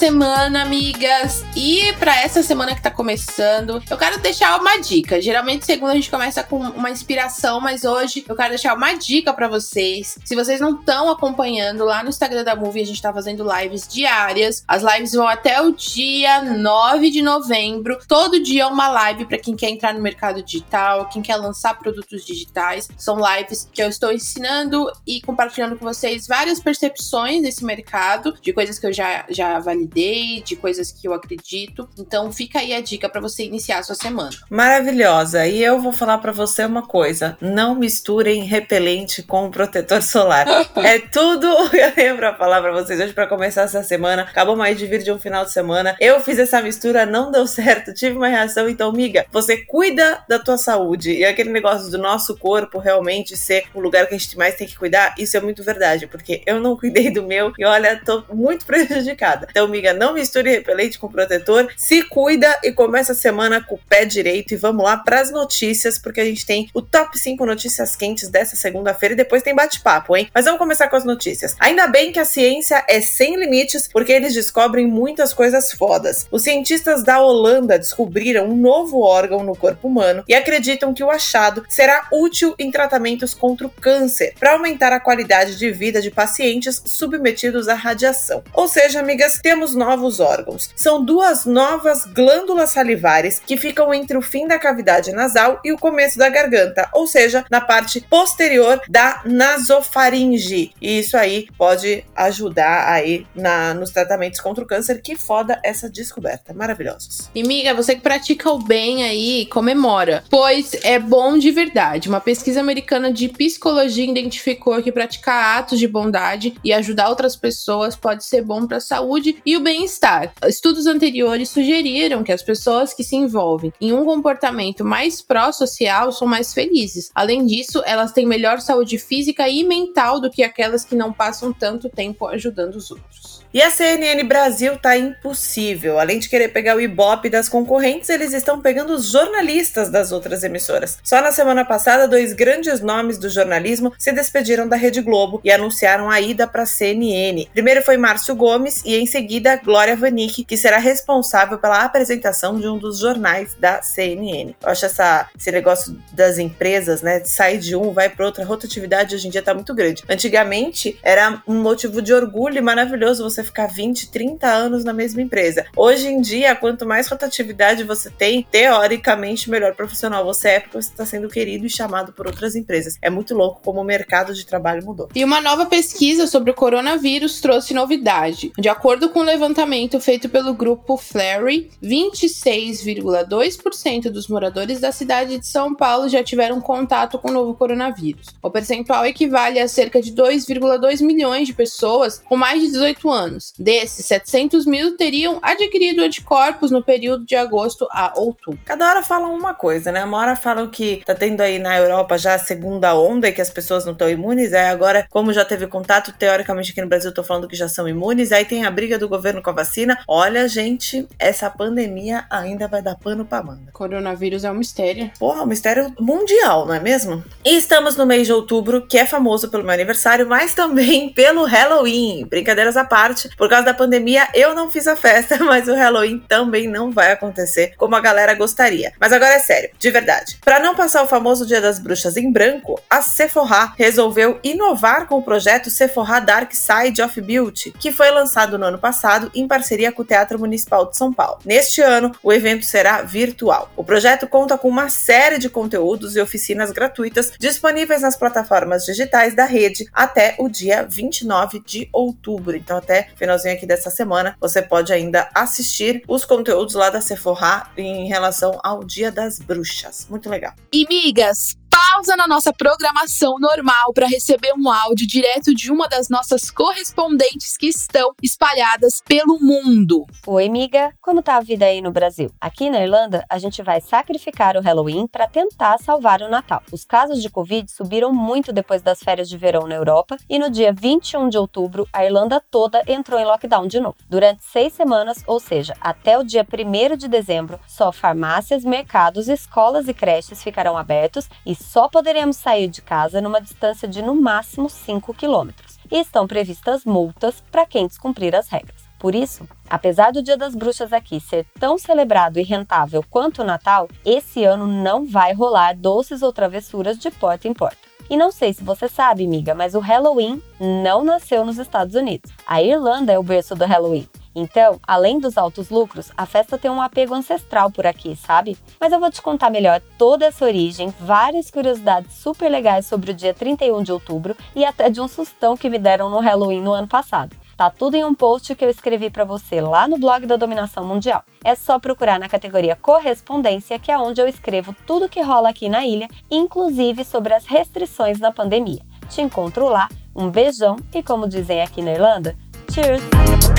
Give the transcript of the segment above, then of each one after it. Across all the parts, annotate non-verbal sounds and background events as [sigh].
Semana, amigas. E para essa semana que tá começando, eu quero deixar uma dica. Geralmente, segunda a gente começa com uma inspiração, mas hoje eu quero deixar uma dica para vocês. Se vocês não estão acompanhando lá no Instagram da Movie, a gente tá fazendo lives diárias. As lives vão até o dia 9 de novembro. Todo dia uma live para quem quer entrar no mercado digital, quem quer lançar produtos digitais. São lives que eu estou ensinando e compartilhando com vocês várias percepções desse mercado, de coisas que eu já já validei, de coisas que eu acredito. Então fica aí a dica para você iniciar a sua semana. Maravilhosa. E eu vou falar para você uma coisa: não misturem repelente com protetor solar. [laughs] é tudo eu tenho para falar para vocês hoje para começar essa semana. Acabou mais de vir de um final de semana. Eu fiz essa mistura, não deu certo, tive uma reação. Então, miga, você cuida da tua saúde e aquele negócio do nosso corpo realmente ser o lugar que a gente mais tem que cuidar. Isso é muito verdade, porque eu não cuidei do meu e olha, tô muito [laughs] prejudicada. Então, amiga, não misture repelente com protetor. Se cuida e começa a semana com o pé direito. E vamos lá para as notícias, porque a gente tem o top 5 notícias quentes dessa segunda-feira e depois tem bate-papo, hein? Mas vamos começar com as notícias. Ainda bem que a ciência é sem limites, porque eles descobrem muitas coisas fodas. Os cientistas da Holanda descobriram um novo órgão no corpo humano e acreditam que o achado será útil em tratamentos contra o câncer, para aumentar a qualidade de vida de pacientes submetidos à radiação. Ou seja, amigas, temos novos órgãos. São duas novas glândulas salivares que ficam entre o fim da cavidade nasal e o começo da garganta, ou seja, na parte posterior da nasofaringe. E isso aí pode ajudar aí na, nos tratamentos contra o câncer. Que foda essa descoberta. Maravilhosos. E miga, você que pratica o bem aí, comemora. Pois é bom de verdade. Uma pesquisa americana de psicologia identificou que praticar atos de bondade e ajudar outras pessoas pode ser bom para a saúde e o bem-estar. Estudos anteriores sugeriram que as pessoas que se envolvem em um comportamento mais pró-social são mais felizes. Além disso, elas têm melhor saúde física e mental do que aquelas que não passam tanto tempo ajudando os outros. E a CNN Brasil tá impossível. Além de querer pegar o Ibope das concorrentes, eles estão pegando os jornalistas das outras emissoras. Só na semana passada, dois grandes nomes do jornalismo se despediram da Rede Globo e anunciaram a ida para a CNN. Primeiro foi Márcio Gomes e em seguida Glória Vanik, que será responsável pela apresentação de um dos jornais da CNN. Eu acho essa, esse negócio das empresas, né, de sair de um, vai para outra, a rotatividade hoje em dia tá muito grande. Antigamente era um motivo de orgulho e maravilhoso você ficar 20, 30 anos na mesma empresa. Hoje em dia, quanto mais rotatividade você tem, teoricamente melhor profissional você é, porque você está sendo querido e chamado por outras empresas. É muito louco como o mercado de trabalho mudou. E uma nova pesquisa sobre o coronavírus trouxe novidade. De acordo com o um levantamento feito pelo grupo Flurry, 26,2% dos moradores da cidade de São Paulo já tiveram contato com o novo coronavírus. O percentual equivale a cerca de 2,2 milhões de pessoas com mais de 18 anos. Desses, 700 mil teriam adquirido anticorpos no período de agosto a outubro. Cada hora falam uma coisa, né? Uma hora falam que tá tendo aí na Europa já a segunda onda e que as pessoas não estão imunes, aí agora, como já teve contato, teoricamente aqui no Brasil tô falando que já são imunes, aí tem a briga briga do governo com a vacina. Olha, gente, essa pandemia ainda vai dar pano pra manga. Coronavírus é um mistério. Porra, um mistério mundial, não é mesmo? E estamos no mês de outubro, que é famoso pelo meu aniversário, mas também pelo Halloween. Brincadeiras à parte, por causa da pandemia, eu não fiz a festa, [laughs] mas o Halloween também não vai acontecer como a galera gostaria. Mas agora é sério, de verdade. Para não passar o famoso Dia das Bruxas em branco, a Sephora resolveu inovar com o projeto Sephora Dark Side of Beauty, que foi lançado no ano passado em parceria com o Teatro Municipal de São Paulo. Neste ano, o evento será virtual. O projeto conta com uma série de conteúdos e oficinas gratuitas disponíveis nas plataformas digitais da rede até o dia 29 de outubro. Então, até finalzinho aqui dessa semana, você pode ainda assistir os conteúdos lá da Sephora em relação ao Dia das Bruxas. Muito legal. E migas, pausa na nossa programação normal para receber um áudio direto de uma das nossas correspondentes que estão espalhadas pelo mundo. Oi, amiga, como tá a vida aí no Brasil? Aqui na Irlanda, a gente vai sacrificar o Halloween para tentar salvar o Natal. Os casos de Covid subiram muito depois das férias de verão na Europa e no dia 21 de outubro, a Irlanda toda entrou em lockdown de novo. Durante seis semanas, ou seja, até o dia 1 de dezembro, só farmácias, mercados, escolas e creches ficarão abertos e só poderemos sair de casa numa distância de no máximo 5 quilômetros. E estão previstas multas para quem descumprir as regras. Por isso, apesar do Dia das Bruxas aqui ser tão celebrado e rentável quanto o Natal, esse ano não vai rolar doces ou travessuras de porta em porta. E não sei se você sabe, amiga, mas o Halloween não nasceu nos Estados Unidos. A Irlanda é o berço do Halloween. Então, além dos altos lucros, a festa tem um apego ancestral por aqui, sabe? Mas eu vou te contar melhor toda essa origem, várias curiosidades super legais sobre o dia 31 de outubro e até de um sustão que me deram no Halloween no ano passado. Tá tudo em um post que eu escrevi para você lá no blog da Dominação Mundial. É só procurar na categoria Correspondência, que é onde eu escrevo tudo que rola aqui na ilha, inclusive sobre as restrições na pandemia. Te encontro lá. Um beijão e como dizem aqui na Irlanda, cheers!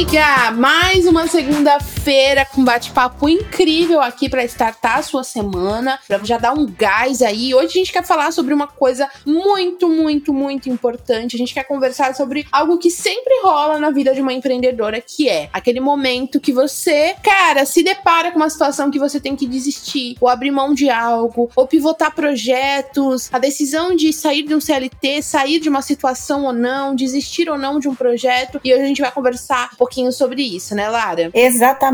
Amiga, mais uma segunda-feira com bate-papo incrível aqui para startar a sua semana, para já dar um gás aí. Hoje a gente quer falar sobre uma coisa muito, muito, muito importante. A gente quer conversar sobre algo que sempre rola na vida de uma empreendedora, que é aquele momento que você, cara, se depara com uma situação que você tem que desistir, ou abrir mão de algo, ou pivotar projetos, a decisão de sair de um CLT, sair de uma situação ou não, desistir ou não de um projeto. E hoje a gente vai conversar um pouquinho sobre isso, né, Lara? Exatamente,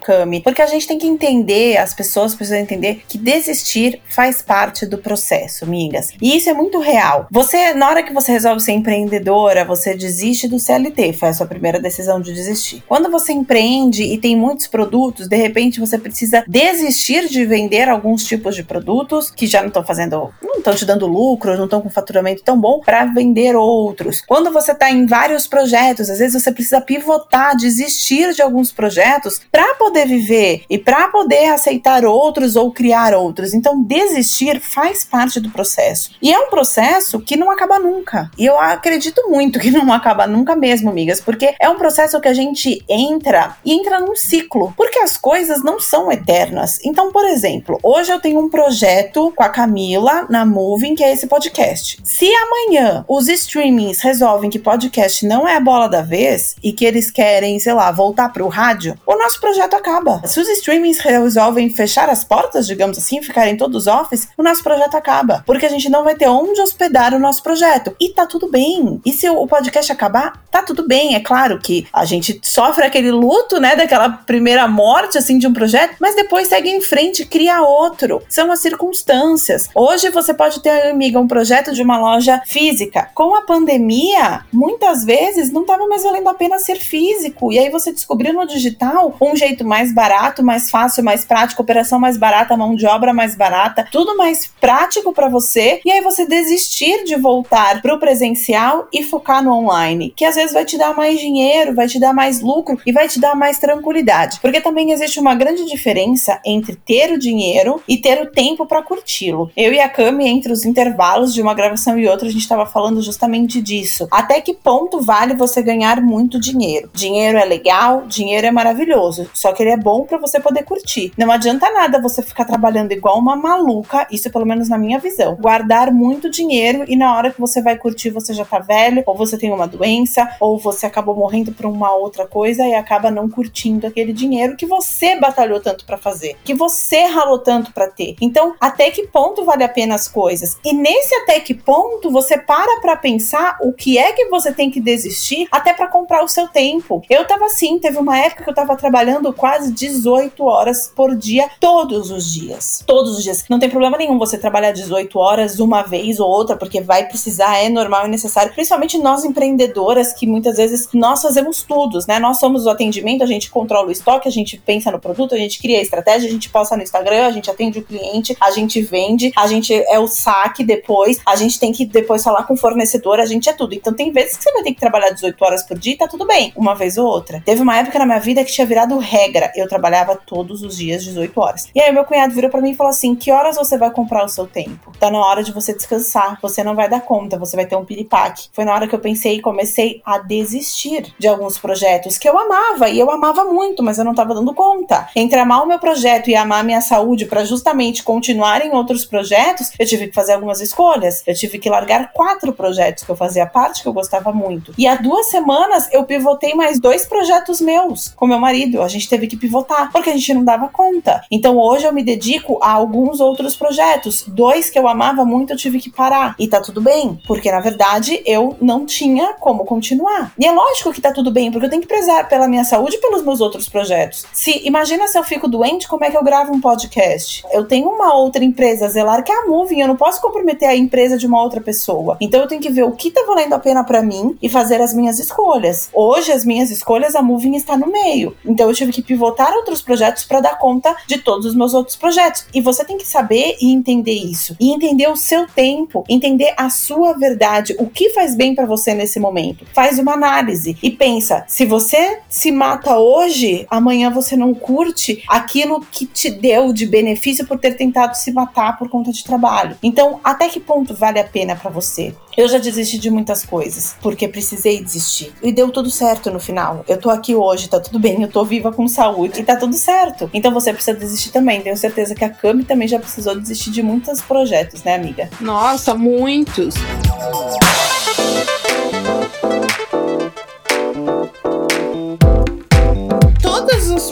Cami. Porque a gente tem que entender, as pessoas precisam entender que desistir faz parte do processo, amigas. E isso é muito real. Você, na hora que você resolve ser empreendedora, você desiste do CLT, foi a sua primeira decisão de desistir. Quando você empreende e tem muitos produtos, de repente você precisa desistir de vender alguns tipos de produtos que já não estão fazendo, não estão te dando lucro, não estão com faturamento tão bom para vender outros. Quando você está em vários projetos, às vezes você precisa pivotar, desistir de alguns projetos para poder viver e para poder aceitar outros ou criar outros. Então, desistir faz parte do processo. E é um processo que não acaba nunca. E eu acredito muito que [laughs] não acaba nunca mesmo, amigas, porque é um processo que a gente entra e entra num ciclo, porque as coisas não são eternas. Então, por exemplo, hoje eu tenho um projeto com a Camila na Moving, que é esse podcast. Se amanhã os streamings resolvem que podcast não é a bola da vez e que eles querem, sei lá, voltar para o rádio, o nosso projeto acaba. Se os streamings resolvem fechar as portas, digamos assim, ficarem todos office, o nosso projeto acaba. Porque a gente não vai ter onde hospedar o nosso projeto. E tá tudo bem. E se o podcast acabar, tá tudo bem. É claro que a gente sofre aquele luto, né, daquela primeira morte, assim, de um projeto, mas depois segue em frente cria outro. São as circunstâncias. Hoje você pode ter, amiga, um projeto de uma loja física. Com a pandemia, muitas vezes não estava mais valendo a pena ser físico. E aí você descobriu no digital um jeito mais barato, mais fácil, mais prático, operação mais barata, mão de obra mais barata, tudo mais prático para você. E aí você desistir de voltar pro presencial e focar no online, que às vezes vai te dar mais dinheiro, vai te dar mais lucro e vai te dar mais tranquilidade. Porque também existe uma grande diferença entre ter o dinheiro e ter o tempo para curti-lo. Eu e a Cami, entre os intervalos de uma gravação e outra, a gente estava falando justamente disso. Até que ponto vale você ganhar muito dinheiro. Dinheiro é legal, dinheiro é maravilhoso, só que ele é bom para você poder curtir. Não adianta nada você ficar trabalhando igual uma maluca, isso pelo menos na minha visão. Guardar muito dinheiro e na hora que você vai curtir você já tá velho, ou você tem uma doença, ou você acabou morrendo por uma outra coisa e acaba não curtindo aquele dinheiro que você batalhou tanto para fazer, que você ralou tanto para ter. Então, até que ponto vale a pena as coisas? E nesse até que ponto você para para pensar o que é que você tem que desistir até para comprar o seu tempo. Eu tava assim, teve uma época que eu tava trabalhando quase 18 horas por dia, todos os dias. Todos os dias. Não tem problema nenhum você trabalhar 18 horas uma vez ou outra, porque vai precisar, é normal e necessário. Principalmente nós empreendedoras, que muitas vezes nós fazemos tudo, né? Nós somos o atendimento, a gente controla o estoque, a gente pensa no produto, a gente cria a estratégia, a gente posta no Instagram, a gente atende o cliente, a gente vende, a gente é o saque depois, a gente tem que depois falar com o fornecedor, a gente é tudo. Então tem vezes que você vai ter que trabalhar 18 horas por dia e tá tudo bem uma vez ou outra. Teve uma época na minha vida que tinha virado regra. Eu trabalhava todos os dias 18 horas. E aí meu cunhado virou para mim e falou assim: "Que horas você vai comprar o seu tempo? Tá na hora de você descansar. Você não vai dar conta, você vai ter um piripaque". Foi na hora que eu pensei e comecei a desistir de alguns projetos que eu amava e eu amava muito, mas eu não tava dando conta. Entre amar o meu projeto e amar a minha saúde para justamente continuar em outros projetos, eu tive que fazer algumas escolhas. Eu tive que largar quatro projetos que eu fazia parte que eu gostava muito. E há duas semanas eu pivotei mais dois projetos meus com meu marido. A gente teve que pivotar porque a gente não dava conta. Então hoje eu me dedico a alguns outros projetos. Dois que eu amava muito eu tive que parar. E tá tudo bem, porque na verdade eu não tinha como continuar. E é lógico que tá tudo bem, porque eu tenho que prezar pela minha saúde e pelos meus outros projetos. Se imagina se eu fico doente, como é que eu gravo um podcast? Eu tenho uma outra empresa a zelar que é a Moving, eu não posso comprometer a empresa de uma outra pessoa. Então eu tenho que ver o que tá valendo a pena para mim e fazer as minhas escolhas. Hoje as minhas escolhas a Moving está no meio. Então eu tive que pivotar outros projetos para dar conta de todos os meus outros projetos. E você tem que saber e entender isso. E entender o seu tempo, entender a sua verdade, o que faz bem para você nesse momento. Faz uma análise e pensa, se você se mata hoje, amanhã você não curte aquilo que te deu de benefício por ter tentado se matar por conta de trabalho. Então, até que ponto vale a pena para você? Eu já desisti de muitas coisas, porque precisei desistir. E deu tudo certo no final. Eu tô aqui hoje, tá tudo bem, eu tô viva com saúde e tá tudo certo. Então você precisa desistir também. Tenho certeza que a Cami também já precisou desistir de muitos projetos, né, amiga? Nossa, muitos.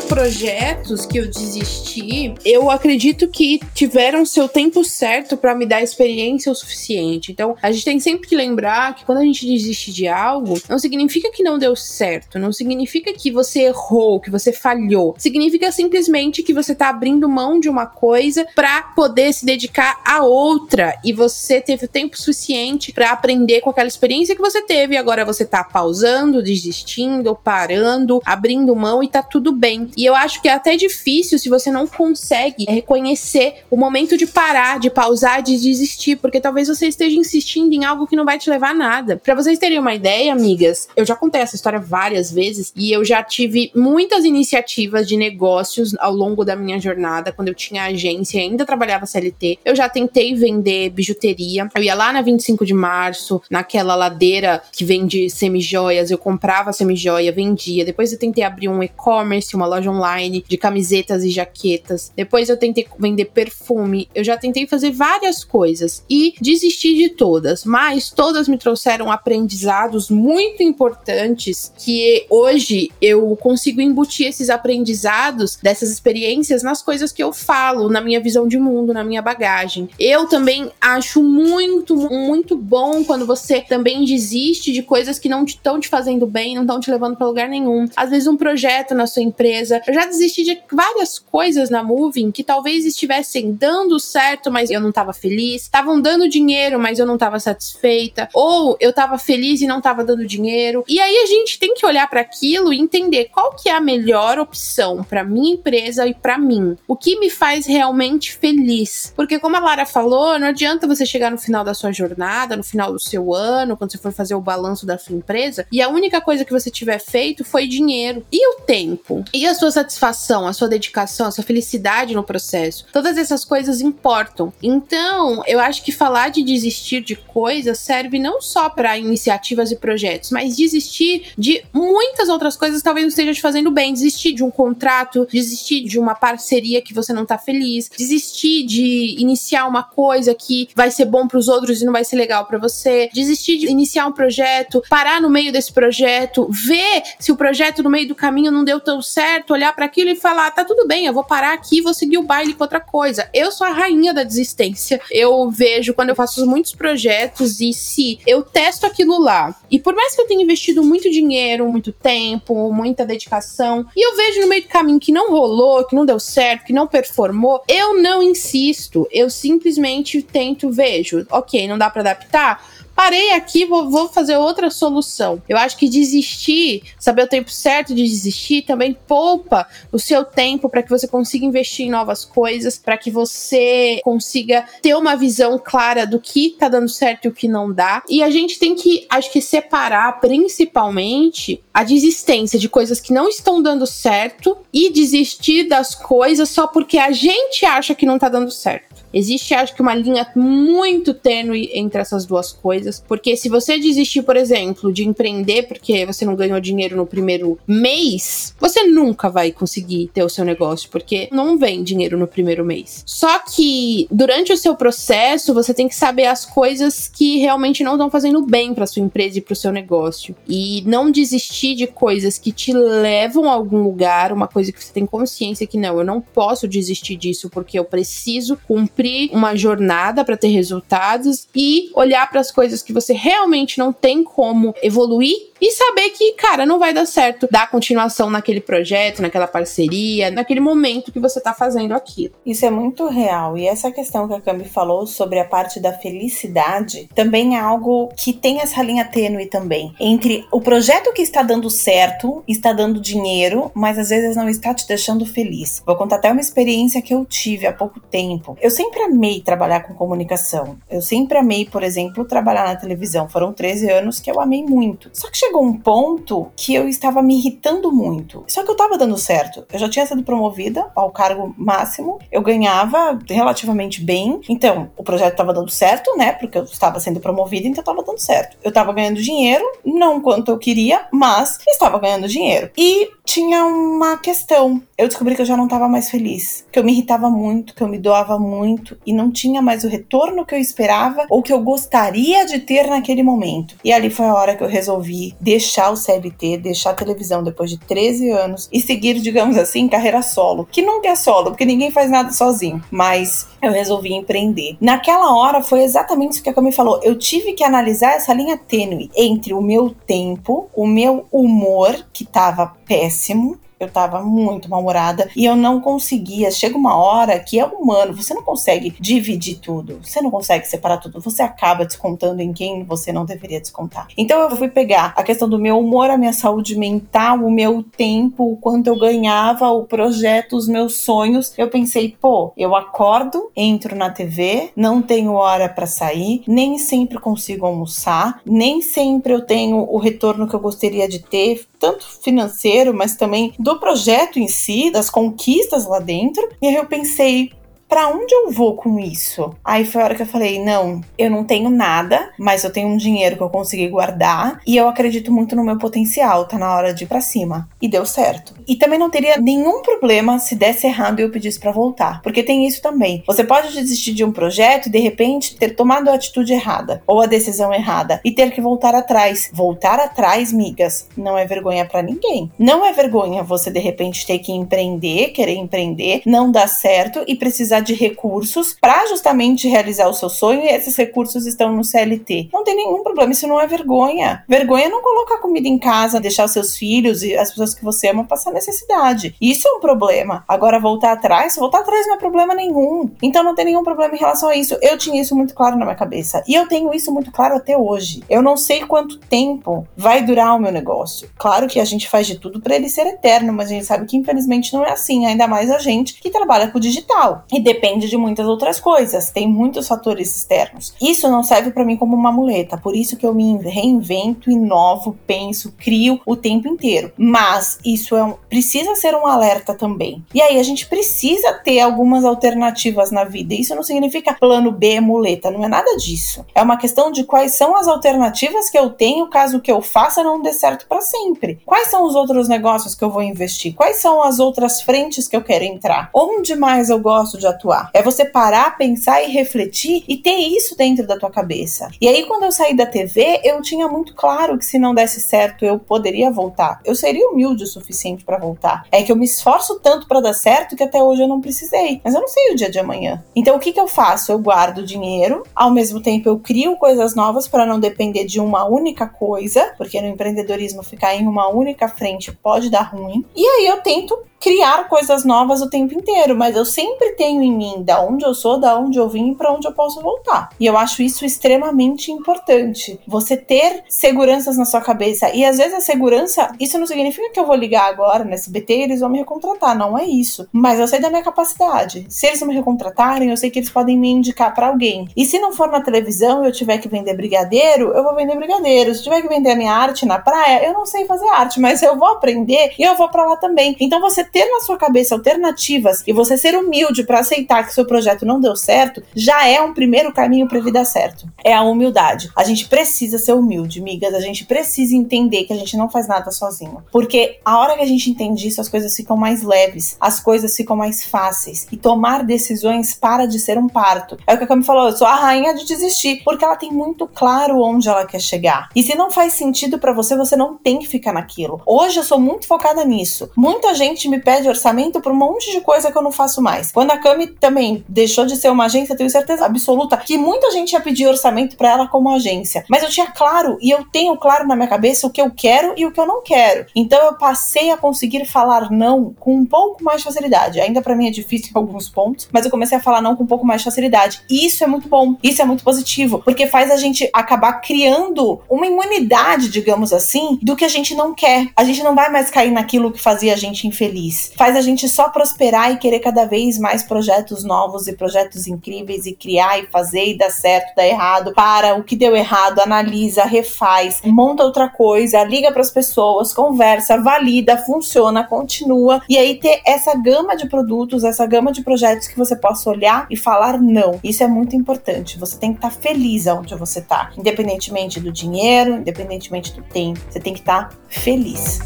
Projetos que eu desisti, eu acredito que tiveram seu tempo certo para me dar experiência o suficiente. Então, a gente tem sempre que lembrar que quando a gente desiste de algo, não significa que não deu certo, não significa que você errou, que você falhou. Significa simplesmente que você tá abrindo mão de uma coisa para poder se dedicar a outra e você teve o tempo suficiente para aprender com aquela experiência que você teve e agora você tá pausando, desistindo, parando, abrindo mão e tá tudo bem. E eu acho que é até difícil se você não consegue reconhecer o momento de parar, de pausar, de desistir, porque talvez você esteja insistindo em algo que não vai te levar a nada. Para vocês terem uma ideia, amigas, eu já contei essa história várias vezes e eu já tive muitas iniciativas de negócios ao longo da minha jornada, quando eu tinha agência e ainda trabalhava CLT. Eu já tentei vender bijuteria. Eu ia lá na 25 de março, naquela ladeira que vende semijoias, eu comprava semijoia, vendia. Depois eu tentei abrir um e-commerce, uma loja online de camisetas e jaquetas. Depois eu tentei vender perfume. Eu já tentei fazer várias coisas e desisti de todas, mas todas me trouxeram aprendizados muito importantes que hoje eu consigo embutir esses aprendizados dessas experiências nas coisas que eu falo, na minha visão de mundo, na minha bagagem. Eu também acho muito, muito bom quando você também desiste de coisas que não estão te fazendo bem, não estão te levando para lugar nenhum. Às vezes um projeto na sua empresa eu já desisti de várias coisas na Moving que talvez estivessem dando certo, mas eu não estava feliz. Estavam dando dinheiro, mas eu não estava satisfeita. Ou eu estava feliz e não estava dando dinheiro. E aí a gente tem que olhar para aquilo e entender qual que é a melhor opção para minha empresa e para mim. O que me faz realmente feliz. Porque como a Lara falou, não adianta você chegar no final da sua jornada, no final do seu ano, quando você for fazer o balanço da sua empresa, e a única coisa que você tiver feito foi dinheiro. E o tempo? E a sua satisfação, a sua dedicação, a sua felicidade no processo. Todas essas coisas importam. Então, eu acho que falar de desistir de coisas serve não só para iniciativas e projetos, mas desistir de muitas outras coisas talvez não esteja te fazendo bem. Desistir de um contrato, desistir de uma parceria que você não tá feliz, desistir de iniciar uma coisa que vai ser bom para os outros e não vai ser legal para você, desistir de iniciar um projeto, parar no meio desse projeto, ver se o projeto no meio do caminho não deu tão certo, olhar para aquilo e falar: tá tudo bem, eu vou parar aqui vou seguir o baile com outra coisa. Eu sou a rainha da desistência. Eu vejo quando eu faço muitos projetos e se eu testo aquilo lá, e por mais que eu tenha investido muito dinheiro, muito tempo, muita dedicação, e eu vejo no meio do caminho que não rolou, que não deu certo, que não performou, eu não insisto. Eu simplesmente tento, vejo, ok, não dá para adaptar parei aqui, vou, vou fazer outra solução. Eu acho que desistir, saber o tempo certo de desistir, também poupa o seu tempo para que você consiga investir em novas coisas, para que você consiga ter uma visão clara do que tá dando certo e o que não dá. E a gente tem que, acho que, separar principalmente a desistência de coisas que não estão dando certo e desistir das coisas só porque a gente acha que não tá dando certo. Existe, acho que, uma linha muito tênue entre essas duas coisas. Porque se você desistir, por exemplo, de empreender porque você não ganhou dinheiro no primeiro mês, você nunca vai conseguir ter o seu negócio, porque não vem dinheiro no primeiro mês. Só que durante o seu processo, você tem que saber as coisas que realmente não estão fazendo bem para sua empresa e para o seu negócio. E não desistir de coisas que te levam a algum lugar, uma coisa que você tem consciência que não, eu não posso desistir disso porque eu preciso cumprir cumprir uma jornada para ter resultados e olhar para as coisas que você realmente não tem como evoluir e saber que, cara, não vai dar certo dar continuação naquele projeto, naquela parceria, naquele momento que você tá fazendo aquilo. Isso é muito real. E essa questão que a Cami falou sobre a parte da felicidade também é algo que tem essa linha tênue também entre o projeto que está dando certo, está dando dinheiro, mas às vezes não está te deixando feliz. Vou contar até uma experiência que eu tive há pouco tempo. Eu sempre amei trabalhar com comunicação. Eu sempre amei, por exemplo, trabalhar na televisão. Foram 13 anos que eu amei muito. Só que chegou um ponto que eu estava me irritando muito. Só que eu estava dando certo. Eu já tinha sido promovida ao cargo máximo, eu ganhava relativamente bem. Então, o projeto estava dando certo, né? Porque eu estava sendo promovida, então estava dando certo. Eu estava ganhando dinheiro, não quanto eu queria, mas estava ganhando dinheiro. E tinha uma questão. Eu descobri que eu já não estava mais feliz, que eu me irritava muito, que eu me doava muito e não tinha mais o retorno que eu esperava ou que eu gostaria de ter naquele momento. E ali foi a hora que eu resolvi deixar o CLT, deixar a televisão depois de 13 anos e seguir, digamos assim, carreira solo. Que nunca é solo, porque ninguém faz nada sozinho. Mas eu resolvi empreender. Naquela hora foi exatamente isso que a Cami falou. Eu tive que analisar essa linha tênue entre o meu tempo, o meu humor, que estava péssimo, eu tava muito mal-humorada e eu não conseguia. Chega uma hora que é humano, você não consegue dividir tudo, você não consegue separar tudo, você acaba descontando em quem você não deveria descontar. Então eu fui pegar a questão do meu humor, a minha saúde mental, o meu tempo, o quanto eu ganhava, o projeto, os meus sonhos. Eu pensei, pô, eu acordo, entro na TV, não tenho hora para sair, nem sempre consigo almoçar, nem sempre eu tenho o retorno que eu gostaria de ter, tanto financeiro, mas também do projeto em si, das conquistas lá dentro. E aí eu pensei, para onde eu vou com isso? Aí foi a hora que eu falei: não, eu não tenho nada, mas eu tenho um dinheiro que eu consegui guardar e eu acredito muito no meu potencial, tá na hora de ir pra cima. E deu certo. E também não teria nenhum problema se desse errado e eu pedisse para voltar, porque tem isso também. Você pode desistir de um projeto e de repente ter tomado a atitude errada ou a decisão errada e ter que voltar atrás. Voltar atrás, migas, não é vergonha para ninguém. Não é vergonha você de repente ter que empreender, querer empreender, não dar certo e precisar precisar de recursos para justamente realizar o seu sonho e esses recursos estão no CLT. Não tem nenhum problema, isso não é vergonha. Vergonha é não colocar comida em casa, deixar os seus filhos e as pessoas que você ama passar necessidade. Isso é um problema. Agora, voltar atrás, voltar atrás não é problema nenhum. Então não tem nenhum problema em relação a isso. Eu tinha isso muito claro na minha cabeça. E eu tenho isso muito claro até hoje. Eu não sei quanto tempo vai durar o meu negócio. Claro que a gente faz de tudo para ele ser eterno, mas a gente sabe que infelizmente não é assim, ainda mais a gente que trabalha com o digital. E depende de muitas outras coisas, tem muitos fatores externos. Isso não serve para mim como uma muleta, por isso que eu me reinvento, inovo, penso, crio o tempo inteiro. Mas isso é um, precisa ser um alerta também. E aí a gente precisa ter algumas alternativas na vida. Isso não significa plano B, muleta, não é nada disso. É uma questão de quais são as alternativas que eu tenho caso o que eu faça não dê certo para sempre. Quais são os outros negócios que eu vou investir? Quais são as outras frentes que eu quero entrar? Onde mais eu gosto de atuar. É você parar, pensar e refletir e ter isso dentro da tua cabeça. E aí, quando eu saí da TV, eu tinha muito claro que se não desse certo, eu poderia voltar. Eu seria humilde o suficiente para voltar. É que eu me esforço tanto para dar certo que até hoje eu não precisei. Mas eu não sei o dia de amanhã. Então, o que, que eu faço? Eu guardo dinheiro, ao mesmo tempo eu crio coisas novas para não depender de uma única coisa, porque no empreendedorismo ficar em uma única frente pode dar ruim. E aí eu tento criar coisas novas o tempo inteiro, mas eu sempre tenho em mim da onde eu sou, da onde eu vim e para onde eu posso voltar. E eu acho isso extremamente importante. Você ter seguranças na sua cabeça. E às vezes a segurança, isso não significa que eu vou ligar agora no SBT e eles vão me recontratar, não é isso. Mas eu sei da minha capacidade. Se eles me recontratarem, eu sei que eles podem me indicar para alguém. E se não for na televisão e eu tiver que vender brigadeiro, eu vou vender brigadeiro. Se tiver que vender a minha arte na praia, eu não sei fazer arte, mas eu vou aprender e eu vou para lá também. Então você ter na sua cabeça alternativas e você ser humilde para aceitar que seu projeto não deu certo, já é um primeiro caminho para dar certo. É a humildade. A gente precisa ser humilde, migas. A gente precisa entender que a gente não faz nada sozinho. Porque a hora que a gente entende isso, as coisas ficam mais leves, as coisas ficam mais fáceis. E tomar decisões para de ser um parto. É o que a Cami falou, eu sou a rainha de desistir, porque ela tem muito claro onde ela quer chegar. E se não faz sentido para você, você não tem que ficar naquilo. Hoje eu sou muito focada nisso. Muita gente me pede orçamento por um monte de coisa que eu não faço mais. Quando a Cami também deixou de ser uma agência, eu tenho certeza absoluta que muita gente ia pedir orçamento para ela como agência. Mas eu tinha claro e eu tenho claro na minha cabeça o que eu quero e o que eu não quero. Então eu passei a conseguir falar não com um pouco mais de facilidade. Ainda para mim é difícil em alguns pontos, mas eu comecei a falar não com um pouco mais de facilidade. E isso é muito bom, isso é muito positivo, porque faz a gente acabar criando uma imunidade, digamos assim, do que a gente não quer. A gente não vai mais cair naquilo que fazia a gente infeliz. Faz a gente só prosperar e querer cada vez mais projetos novos e projetos incríveis e criar e fazer e dar certo, dar errado. Para o que deu errado, analisa, refaz, monta outra coisa, liga para as pessoas, conversa, valida, funciona, continua e aí ter essa gama de produtos, essa gama de projetos que você possa olhar e falar não. Isso é muito importante. Você tem que estar tá feliz onde você está, independentemente do dinheiro, independentemente do tempo. Você tem que estar tá feliz.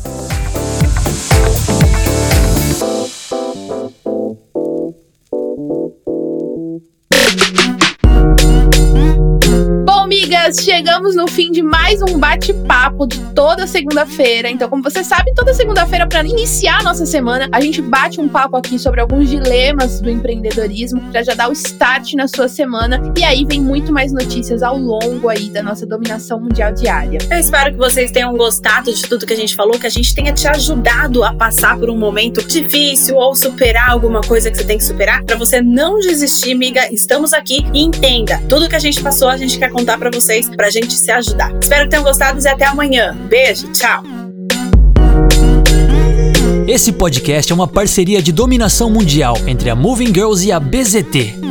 Thank amigas, chegamos no fim de mais um bate-papo de toda segunda-feira. Então, como você sabe, toda segunda-feira, para iniciar a nossa semana, a gente bate um papo aqui sobre alguns dilemas do empreendedorismo para já dar o start na sua semana. E aí vem muito mais notícias ao longo aí da nossa dominação mundial diária. Eu espero que vocês tenham gostado de tudo que a gente falou, que a gente tenha te ajudado a passar por um momento difícil ou superar alguma coisa que você tem que superar. Para você não desistir, amiga, estamos aqui e entenda, tudo que a gente passou, a gente quer contar para vocês, pra gente se ajudar. Espero que tenham gostado e até amanhã. Beijo, tchau. Esse podcast é uma parceria de dominação mundial entre a Moving Girls e a BZT.